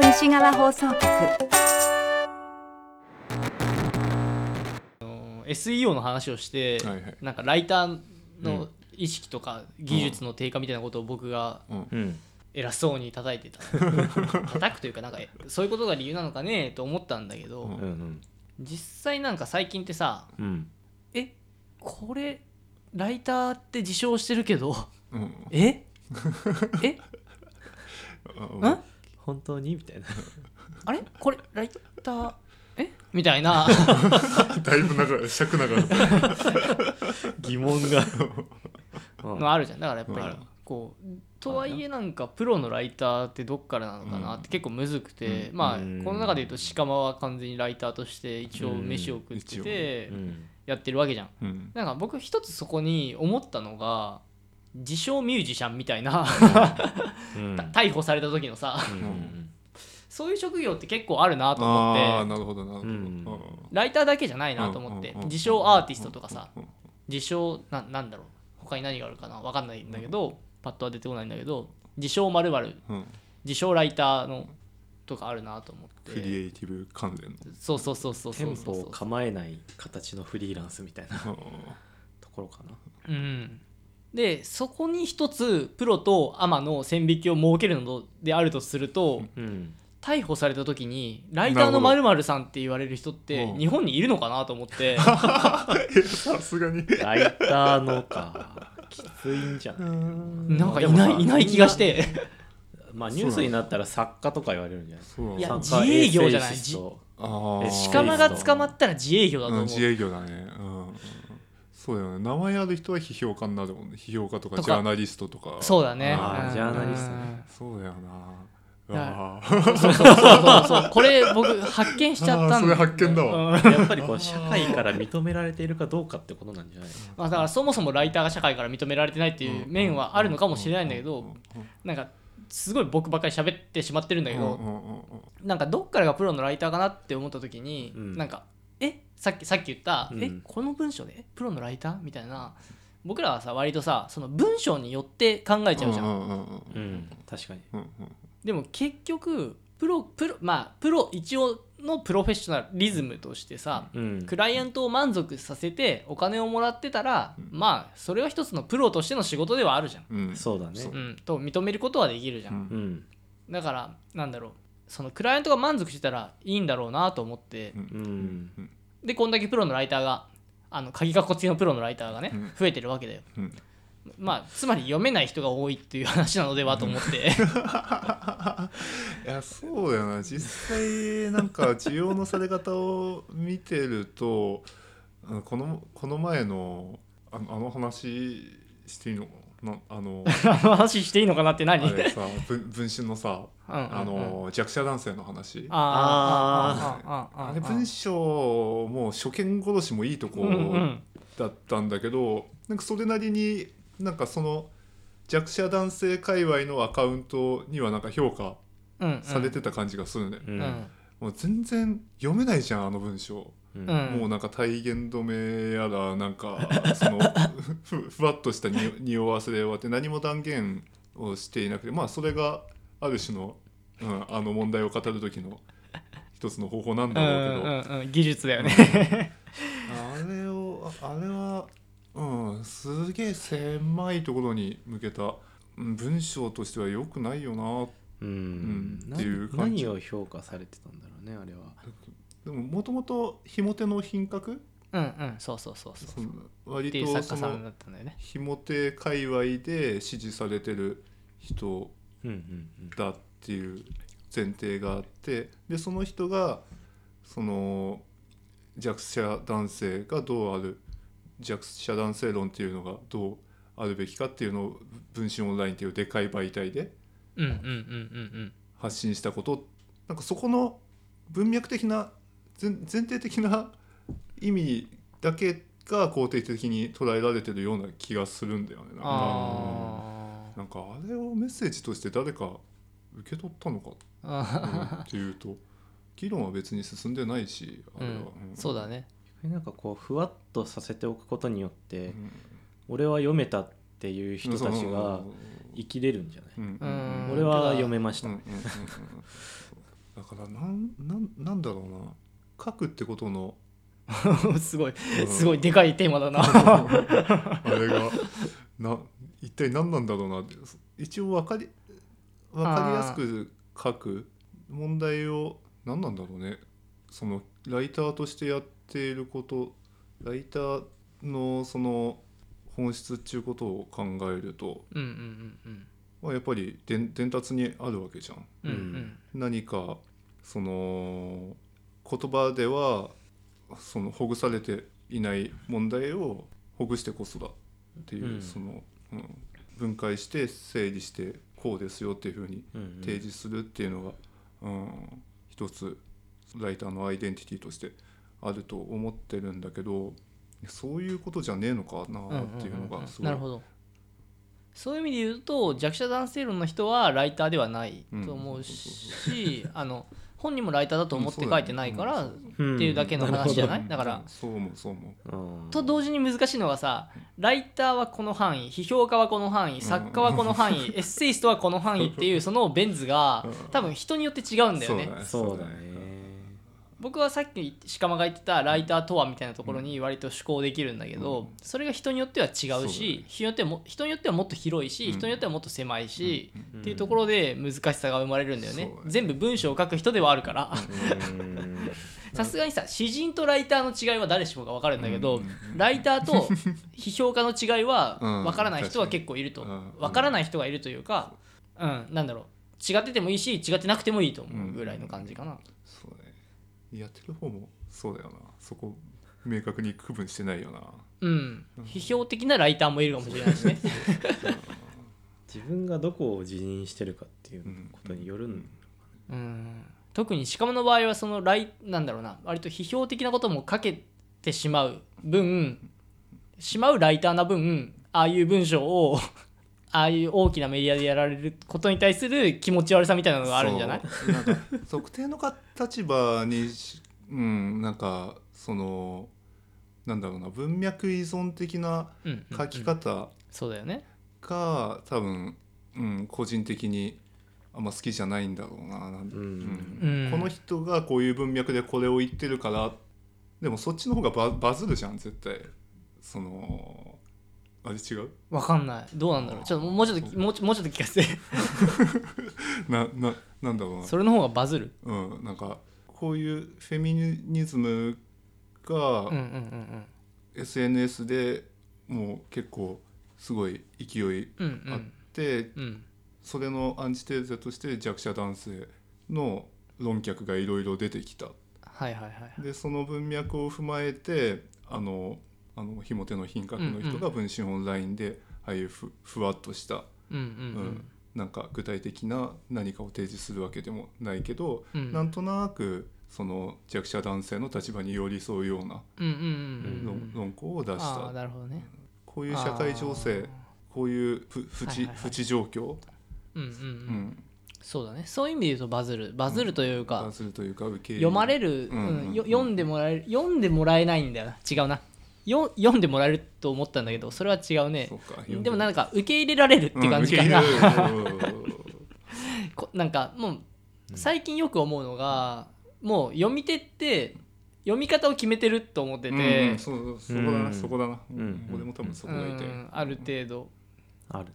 京西側放送局。SEO の話をして、はいはい。なんかライターの意識とか技術の低下みたいなことを僕が偉そうに叩いてた。叩くというかなんかえそういうことが理由なのかねと思ったんだけど、うんうん。うん実際なんか最近ってさうん。えこれライターって自称してるけどうん。え？え？うんん本当に？みたいな。あれ？これ？ライター？え？みたいな。だいぶ長い。尺長い。疑問が。のあるじゃん。だからやっぱりうん。こうとはいえなんかプロのライターってどっからなのかなって結構むずくて、うん。まあうん。この中で言うと鹿間は完全にライターとして一応飯を食っててうん。やってるわけじゃん。うん。なんか僕一つそこに思ったのが自称ミュージシャンみたいなうん。逮捕された時のさうん。そういう職業って結構あるなとあ思って。あなるほどなるほど。うん。ライターだけじゃないなと思って自称アーティストとかさ自称ななんだろう他に何があるかな分かんないんだけどパッとは出てこないんだけど自称まるうん。自称ライターのとかあるなと思って。クリエイティブ関連の。そうそうそうそうそう店舗をそう構えない形のフリーランスみたいなところかな。うんでそこに一つプロとアマの線引きを設けるのであるとするとうん逮捕された時にライターのまるさんって言われる人ってうん日本にいるのかなと思って。さすがに。ライターのか。きついんじゃない？なんかいないいない気がして。まあニュースになったら作家とか言われるんじゃない？そう。いや自営業じゃない。エッセイシスト。ああえ鹿間が捕まったら自営業だと思う。うん自営業だね。うんそうだよね。名前ある人は批評家になるもんね。批評家とかとか。ジャーナリストとか。そうだね。うん。あージャーナリスト。ねそうだよな。だあー。そうそうそうそうそう。これ僕発見しちゃったんあーそれ発見だわ。うん。やっぱりこう社会から認められているかどうかってことなんじゃないまあ、だからそもそもライターが社会から認められてないっていう面はあるのかもしれないんだけどなんかすごい僕ばっかり喋ってしまってるんだけどうんうんうんうん。なんかどっからがプロのライターかなって思った時にうん。なんかえさっきさっき言ったうん。えこの文章で？プロのライター？みたいな。僕らはさ割とさその文章によって考えちゃうじゃん。うんうんうんうん。確かに。うんうんでも結局プロプロまあプロ一応のプロフェッショナリズムとしてさうん。クライアントを満足させてお金をもらってたら、まあそれは一つのプロとしての仕事ではあるじゃん、うん。そうだね。う。ん、と認めることはできるじゃん、うん。うん。だからなんだろう。そのクライアントが満足してたらいいんだろうなと思って。うんでこんだけプロのライターがあの鍵括弧付きのプロのライターがね、うん。増えてるわけだよ。うん。まあつまり読めない人が多いっていう話なのではと思って。いやそうだよな。実際なんか需要のされ方を見てるとあのこのこの前のあのあの話していいのなあの 話していいのかなって何？あれさ文文春のさうんうんうん。あの弱者男性の話。あー。あー。あれ文章もう初見殺しもいいとこうんうん。だったんだけどなんかそれなりになんかその弱者男性界隈のアカウントにはなんか評価うんうん。されてた感じがするね、ううんんもう全然読めないじゃんあの文章、うん。うん。もうなんか体言止めやらなんか そのふふわっとしたに匂わせで終わって何も断言をしていなくてまあそれがある種の、うん、あの問題を語る時の一つの方法なんうだろうけど、んうんうん。技術だよね。あれをああれはうんすげえ狭いところに向けたうん文章としては良くないよなうんうん。っていう感じ。何を評価されてたんだろうねあれは。でももともとひも手の品格？うんうん。そうそうそうそうその割っていうとそ作家さんだのったんだよねひも手界隈で支持されてる人うんうんだっていう前提があってでその人がその弱者男性がどうある弱者男性論っていうのがどうあるべきかっていうのを文春オンラインっていうでかい媒体でうんうんうんうん発信したこと。なんかそこの文脈的な前前提的な意味だけが肯定的に捉えられてるような気がするんだよね。なんかあなんかあれをメッセージとして誰か受け取ったのか、あうんっていうと議論は別に進んでないしあれは、うん。そうだね。なんかこうふわっとさせておくことによって、うん。俺は読めたっていう人たちが生きれるんじゃない、うん。うん。俺は読めました、うんうんうんうんだからなんなんなんだろうな。書くってことの、すごいうん。すごいでかいテーマだな。あれがな一体何なんだろうな。って一応分かり分かりやすく書く問題を何なんだろうね。そのライターとしてやっていることライターのその本質っていうことを考えると、うんうんうんまあ、やっぱり伝伝達にあるわけじゃん。うんうん。何かその言葉ではそのほぐされていない問題をほぐしてこそだっていう、うん。その、うん、分解して整理してこうですよっていうふうに提示するっていうのが、うん。一つライターのアイデンティティとしてあると思ってるんだけどそういうことじゃねえのかなっていうのがすごい。なるほど。そういう意味で言うと弱者男性論の人はライターではないと思うしあの本人もライターだと思って書いてないからっていうだけの話じゃない？うん。だから。そう思うそう思う。うん。と同時に難しいのがさライターはこの範囲批評家はこの範囲作家はこの範囲 エッセイストはこの範囲っていうそのベン図が多分人によって違うんだよね。そうだね僕はさっき鹿間が言ってたライターとはみたいなところに割と思考できるんだけど、うん。それが人によっては違うそうだね。し人によってはも人によってはもっと広いし、うん。人によってはもっと狭いし、うん。っていうところで難しさが生まれるんだよね。全部文章を書く人ではあるから。うん。さすがにさ詩人とライターの違いは誰しもが分かるんだけど、うん。ライターと批評家の違いは うん。分からない人は結構いると、うん。分からない人がいるというか、うん、なんだろう。違っててもいいし違ってなくてもいいと思うぐらいの感じかな。そうねやってる方もそうだよな。そこ明確に区分してないよな。うん、批評的なライターもいるかもしれないしね。自分がどこを自認してるかっていうことによるんうん、特にしかもの場合はそのライなんだろうな。割と批評的なことも書けてしまう分しまうライターな分ああいう文章をああいう大きなメディアでやられることに対する気持ち悪さみたいなのがあるんじゃない？なんか特定のか立場にしうんなんかそのなんだろうな文脈依存的なうんうんうん。書き方そうだよね。が多分、うん、個人的にあんま好きじゃないんだろうななん。うん。うん。この人がこういう文脈でこれを言ってるからでもそっちの方がババズるじゃん絶対。そのあれ違う？わかんない。どうなんだろう。ちょっともうちょっともうちょもうちょっと聞かせて。なななんだろうな。それの方がバズる？うん、なんかこういうフェミニズムがうんうんうん SNS でもう結構すごい勢いうんうん。うあっんて、うん。それのアンチテーゼとして弱者男性の論客がいろいろ出てきた。はいはいはい。でその文脈を踏まえてあのあのひも手の品格の人が分身オンラインでああいうふふわっとした、うんうんうん。なんか具体的な何かを提示するわけでもないけど、うん。うんなんとなくその弱者男性の立場に寄り添うような論,、論考を出した。なるほどね。こういう社会情勢こういうふ不知不知状況、うんうんううん。ん、そうだね。そういう意味で言うとバズる。バズるというか、バズるというか受け読まれる、うん。読んでもらえる。読んでもらえないんだよな。違うなよ読んでもらえると思ったんだけどそれは違うね。でもなんか受け入れられるって感じかな、なんかもう最近よく思うのが、もう読み手って読み方を決めてると思ってうんて、うんそうそこだうなん。そこだな、うん。俺も多分そこがいて、うんある程度。ある。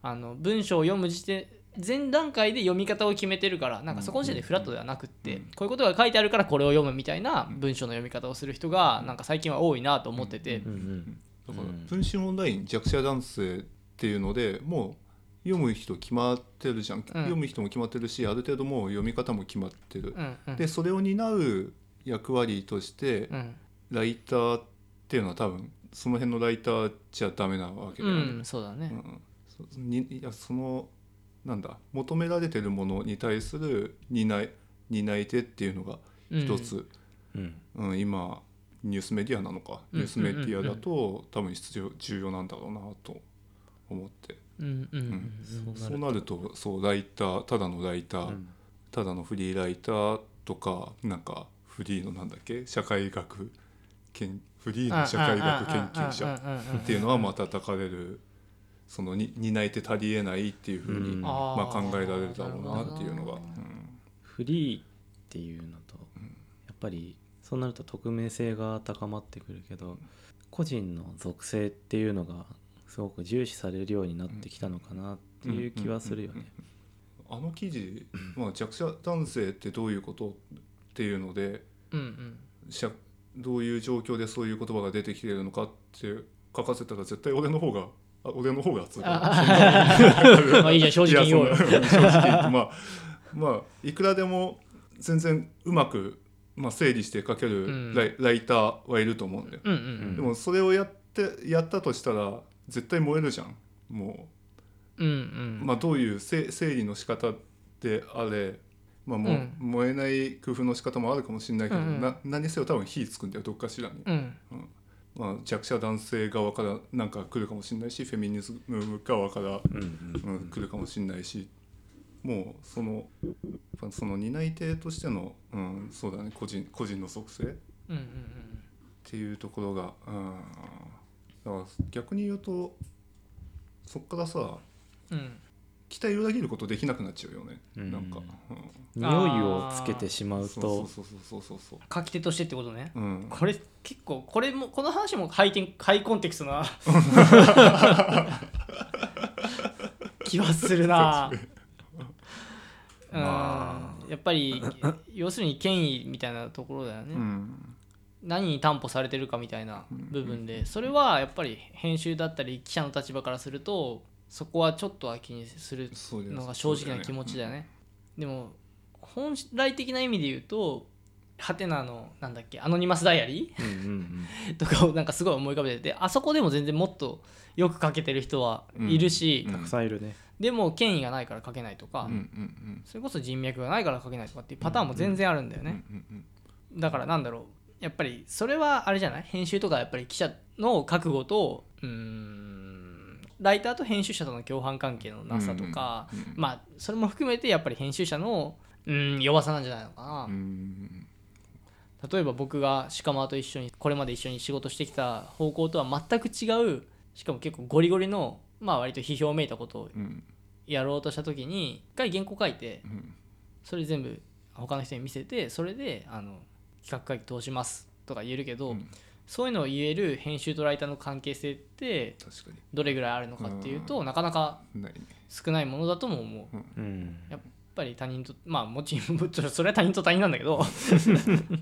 あの文章を読む時点前段階で読み方を決めてるからなんかそこの時点でフラットではなくって、うん。こういうことが書いてあるからこれを読むみたいな文章の読み方をする人がなんか最近は多いなと思ってて、だからうん分身オンライン弱者男性っていうのでもう読む人決まってるじゃん、読む人も決まってるしある程度もう読み方も決まってる、うんうん。でそれを担う役割としてうん。ライターっていうのは多分その辺のライターじゃダメなわけだうよね、ん、そうだね、うん。そにいやそのなんだ？求められてるものに対する担い担い手っていうのがうん。一つ、うん。うん今ニュースメディアなのか、うん。ニュースメディアだと、多分必要重要なんだろうなと思って、うんうんうんそうなると。そうライターただのライター、うん。ただのフリーライターとかなんかフリーのなんだっけ？社会学研フリーの社会学研究者っていうのはまた叩かれるそのに担い手足りえないっていうふうに、うん。まあ、考えられるだろうなっていうのが、フリーっっていうのと、やっぱりそうなると匿名性が高まってくるけど個人の属性っていうのがすごく重視されるようになってきたのかなっていう気はするよね。あの記事、まあ、弱者男性ってどういうことっていうのでうんうん。しゃどういう状況でそういう言葉が出てきているのかって書かせたら絶対俺の方があ俺の方が熱いあ まあいいじゃん正直に言おうよまあまあいくらでも全然うまく、まあ、整理して書けうん。るライ,、ライターはいると思うんだよ、うんうんでもそれをやってやったとしたら絶対燃えるじゃん。もう。んうん。う、まあ、どういうせ整理の仕方であれまあもう、うん。燃えない工夫の仕方もあるかもしれないけど、うんうん。な何せよ多分火つくんだよどっかしらに、うんまあ、弱者男性側からなんか来るかもしれないしフェミニズム側からうん来るかもしれないしもうそのその担い手としての、うん、そうだね個人個人の属性っていうところが、うん、だから逆に言うとそっからさうんうん期待裏切ることできなくなっちゃうよね、うん。なんか、匂いをつけてしまうと。そうそうそうそう書き手としてってことね。そう、うん、これ結構これもこの話もハイテンハイコンテクストな。気はするな。うん。まやっぱり要するに権威みたいなところだよね、うん。何に担保されてるかみたいな部分で。それはやっぱり編集だったり記者の立場からするとそこはちょっとは気にするのが正直な気持ちだよね。でも本来的な意味で言うとハテナのなんだっけアノニマスダイアリうんうんー とかをなんかすごい思い浮かべててあそこでも全然もっとよく書けてる人はいるし、うん。たくさんいるね。でも権威がないから書けないとか、うんうんそれこそ人脈がないから書けないとかっていうパターンも全然あるんだようんね。うんうん。だからなんだろう。やっぱりそれはあれじゃない？編集とかやっぱり記者の覚悟とうーんライターと編集者との共犯関係のなさとか、うんうんまあそれも含めてやっぱり編集者のうん弱さなんじゃないのかな、うん例えば僕が鹿間と一緒にこれまで一緒に仕事してきた方向とは全く違うしかも結構ゴリゴリのまあ割と批評めいたことをうん。やろうとした時に一回原稿書いてうん。それ全部他の人に見せてそれであの企画会議通しますとか言えるけど、うんそういうのを言える編集とライターの関係性ってどれぐらいあるのかっていうと、なかなか少ないものだとも思う。やっうん。ぱり他人とまあ もちろんそれは他人と他人なんだけど。うん。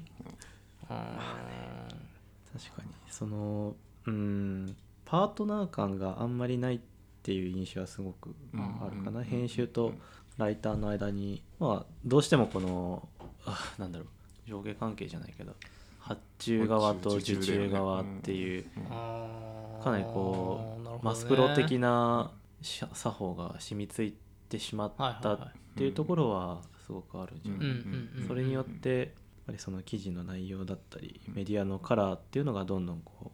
確かに。そのうん。パートナー感があんまりないっていう印象はすごくあるかな、うん。編集とライターの間に。まあどうしてもこのあなんだろう。上下関係じゃないけど発注側と受注側っていうかなりこうマスプロ的なし作法が染みついてしまったっていうところはすごくあるじゃんうんうんうん。それによってやっぱりその記事の内容だったりメディアのカラーっていうのがどんどんこう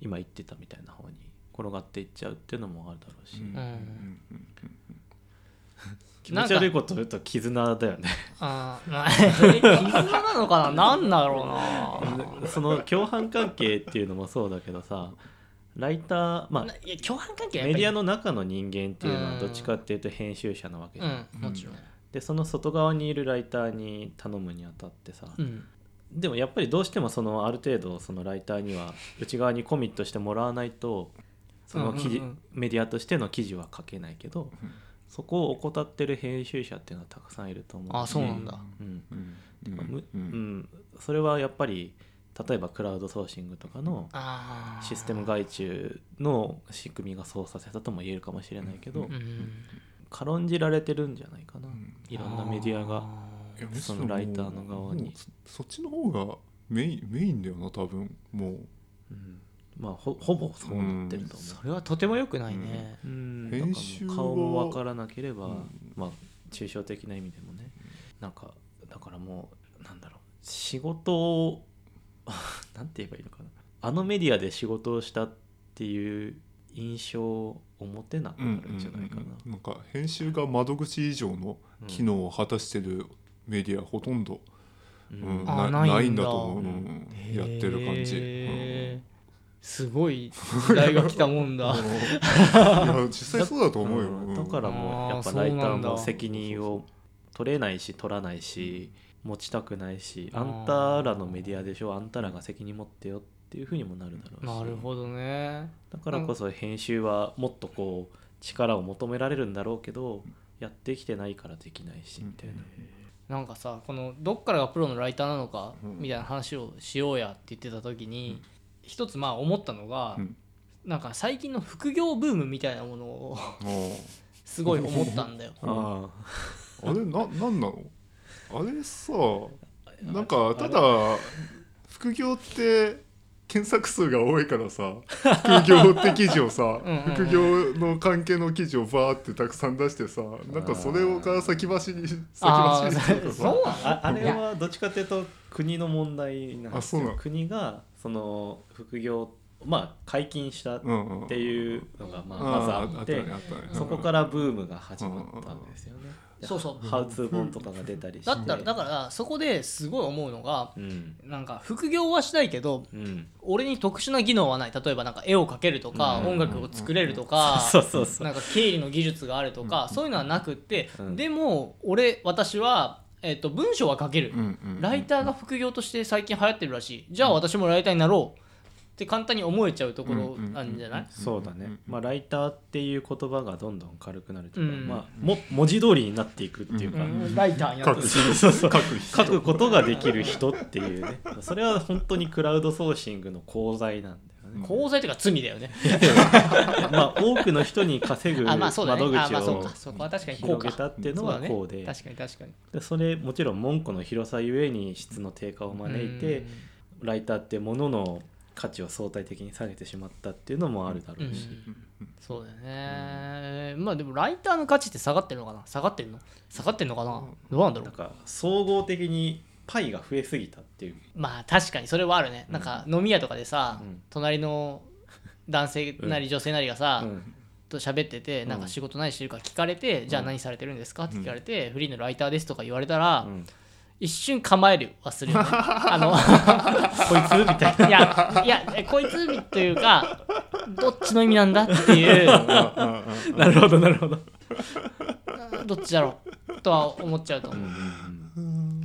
今言ってたみたいな方に転がっていっちゃうっていうのもあるだろうし、気持ち悪いこと言うと絆だよね。絆なのかな？なんだろうな。その共犯関係っていうのもそうだけどさライターまあ共犯関係メディアの中の人間っていうのはどっちかっていうと編集者なわけじゃん、うんもちろん、でその外側にいるライターに頼むにあたってさ、うん。でもやっぱりどうしてもそのある程度そのライターには内側にコミットしてもらわないとその記事、うんうんうん。メディアとしての記事は書けないけど、うんそこを怠ってる編集者っていうのはたくさんいると思う。しあそうなんだ。うん。うん。それはやっぱり例えばクラウドソーシングとかのシステム外注の仕組みがそうさせたとも言えるかもしれないけど、うん。軽んじられてるんじゃないかな、んいろんなメディアがそのライターの側に。そっちの方がメインメインだよな多分。もう。うんまあほほぼそうなってると思う、それはとても良くないね、うん。編集はなんかもう顔も分からなければ、うんまあ抽象的な意味でもね。なんかだからもうなんだろう。仕事を なんて言えばいいのかな。あのメディアで仕事をしたっていう印象を持てなくなるんじゃないかな、なんか編集が窓口以上の機能を果たしてるメディアほとんど、うん。うんあなないんだ。んだと思う、うん。やってる感じ、へーすごい時代が来たもんだ。実際そうだと思うよ、うん。だからもうやっぱライターも責任を取れないし取らないし持ちたくないしあんたらのメディアでしょあんたらが責任持ってよっていうふうにもなるだろうし。なるほどね。だからこそ編集はもっとこう力を求められるんだろうけどやってきてないからできないしみたいな、なんかさこのどっからがプロのライターなのかうん。みたいな話をしようやって言ってた時に一つまあ思ったのがうん。なんか最近の副業ブームみたいなものをあすごい思ったんだよ。あああれななんなの？あれさなんかあただ副業って検索数が多いからさ 副業って記事をさうんうんうん。副業の関係の記事をバーってたくさん出してさなんかそれをから先走り先あ走りするとーさ。そうああれはどっちかっていうと国の問題なんですよ。あそうなの？国がその副業まあ解禁したっていうのがまああまずあってそこからブームが始まったんですよね。そうそう。ハウツー本とかが出たりして。だったらだからそこですごい思うのがうん。なんか副業はしたいけどうん、俺に特殊な技能はない。例えばなんか絵を描けるとかうん。音楽を作れるとかそうそうそう。なんか経理の技術があるとかそういうのはなくってうん。でも俺私はえっと文章は書ける。うんうんうんライターが副業として最近流行ってるらしい。じゃあ私もライターになろうって簡単に思えちゃうところなんじゃない？そうだね、まあ、ライターっていう言葉がどんどん軽くなるというか、うん。まあ、も文字通りになっていくっていうか、うん。ライターにな書くってるそうそう書く書くことができる人っていうね。それは本当にクラウドソーシングの功罪なんだよね、功罪というか罪だよね。まあ多くの人に稼ぐ窓口を広げたっていうのはこうで。確かに確かに。でそれもちろん文句の広さゆえに質の低下を招いてライターってものの価値を相対的に下げてしまったっていうのもあるだろうし、うんそうだよね。まあでもライターの価値って下がってるの？かな下がってるの？下がってるのかな？どうなん。だろうんなか総合的にパイが増えすぎたっていうまあ確かにそれはあるねなんか飲み屋とかでさう？ん隣の男性なり女性なりがさうん。と喋っててなんか仕事何してるか聞かれてじゃあうん何されてるんですか？って聞かれてフリーのライターですとか言われたらうん。一瞬構えるはするよね。あのこいつみたいな。いやいやえこいつというかどっちの意味なんだっていう。なるほどなるほど、どっちだろうとは思っちゃうと思う。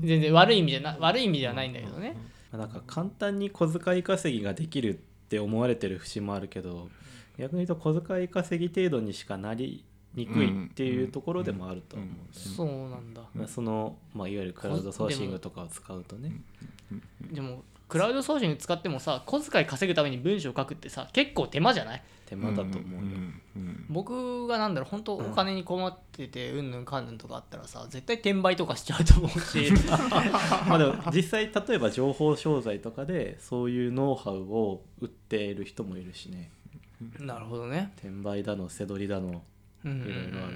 全然悪い意味じゃな悪い意味ではないんだけどね。なんか簡単に小遣い稼ぎができるって思われてる節もあるけど逆に言うと小遣い稼ぎ程度にしかなりにくいっていうところでもあると思うそうなんだ。まあその、まあ、いわゆるクラウドソーシングとかを使うとね。でもクラウドソーシング使ってもさ小遣い稼ぐために文章を書くってさ結構手間じゃない？手間だと思うよ、僕がなんだろう本当お金に困っててうんぬんかんぬんとかあったらさ絶対転売とかしちゃうと思うし。まあでも実際例えば情報商材とかでそういうノウハウを売っている人もいるしね。なるほどね。転売だの背取りだのうんうんうんうんいろいろある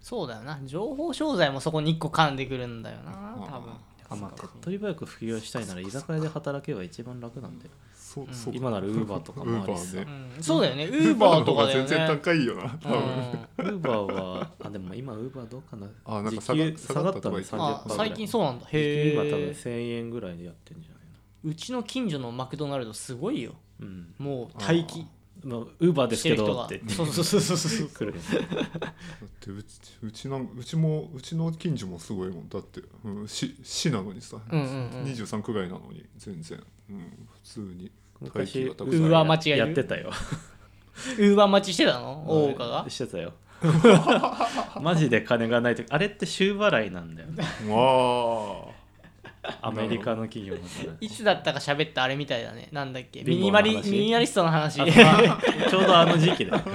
そうだよな。情報商材もそこに1個噛んでくるんだよな多分。あまあ手っ取り早く副業したいなら居酒屋で働けば一番楽なんだよそうそう今ならウーバーとかもあるしさね。うん。そうだよね。ウーバーとかだよね全然高いよな。多分うん。ウーバーはあでも今ウーバーどうかな？あなんか時給下下がったたのがっとか言って30%あ最近そうなんだ。時給へ今多分え1000円ぐらいでやってんじゃないうちの近所のマクドナルドすごいよ。のうん。もう待機。まあウーバーですけしてる人が。どってそうそうそうそうそう。来 るだってうちうちなんうちもうちの近所もすごいもん。だって、うん、市市なのにさ、うんうんうん。23区外なのに全然、うん、普通に昔待機がたうーわ待ちがいる？やってたよ。ウーバー待ちしてたの？大岡が？してたよ。マジで金がないとあれって週払いなんだよね。わアメリカの企業だからいつだったか喋ったあれみたいだね。なんだっけ？ミニマリ話ミニマリストの話。あちょうどあの時期だよ。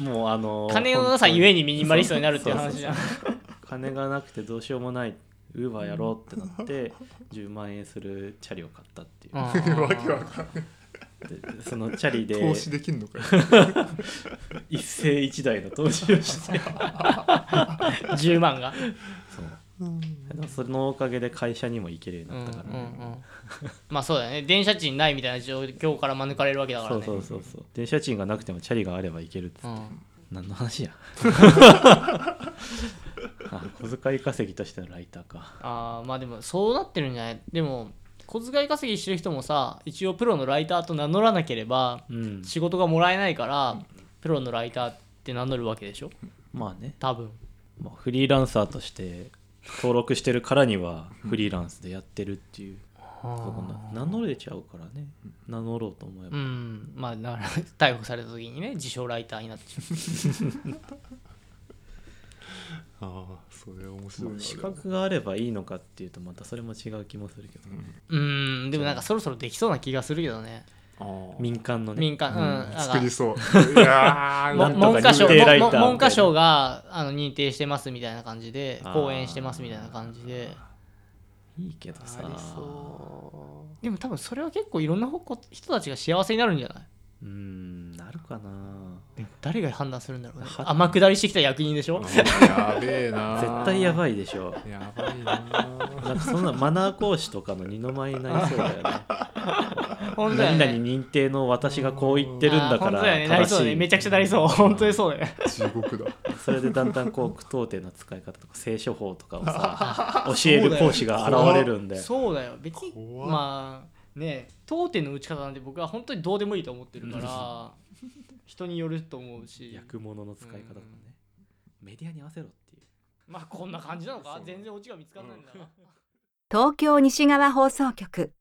もうあの金のなさゆえにミニマリストになるっていう話じゃん。金がなくてどうしようもないウーバーやろうってなって10万円するチャリを買ったっていう。ー。わけわかんない。でそのチャリで投資できんのかよ一世一代の投資をして。10万が。そう。でもそのおかげで会社にも行けるよううんうんうになったから、んまあそうだよね。電車賃ないみたいな状況から免れるわけだからそうねそうそうそう。電車賃がなくてもチャリがあれば行けるっつって、うん。何の話や あ 小遣い稼ぎとしてのライターか。あーまあでもそうなってるんじゃない？でも小遣い稼ぎしてる人もさ一応プロのライターと名乗らなければうん。仕事がもらえないからプロのライターって名乗るわけでしょ？まあね、多分。まあ、フリーランサーとして登録してるからにはフリーランスでやってるっていう、そこあな名乗れちゃうからね。名乗ろうと思えば、うん。まあだから逮捕された時にね自称ライターになっちゃ ああそれ面白いな。資格があればいいのかっていうとまたそれも違う気もするけど。ね、ううんでもなんかそろそろできそうな気がするけどね。民間のね。民間うん、うん作りそう。いやーも なんとか文科省文科省があの認定してますみたいな感じで講演してますみたいな感じで。いいけどさ。でも多分それは結構いろんな方向人たちが幸せになるんじゃない？うーんなるかな誰が判断するんだろうね。は天下りしてきた役人でしょ？やべえな 絶対やいばいでしょ。やばいななんかそんなマナー講師とかの二の舞になりそうだよね。本当だよ何々ね認定の私がこう言ってるんだからあー本当だよね。なりそうだね。めちゃくちゃなりそう。本当にそうだよ。ね地獄だ。それでだんだんこう句読点の使い方とか聖書法とかをさ 教える講師が現れるんで。そうだよ。別にまあね当店の打ち方なんて僕は本当にどうでもいいと思ってるから人によると思うし。役物の使い方とかね。メディアに合わせろっていう。まあこんな感じなのか。全然オチが見つかんないんだな。東京西側放送局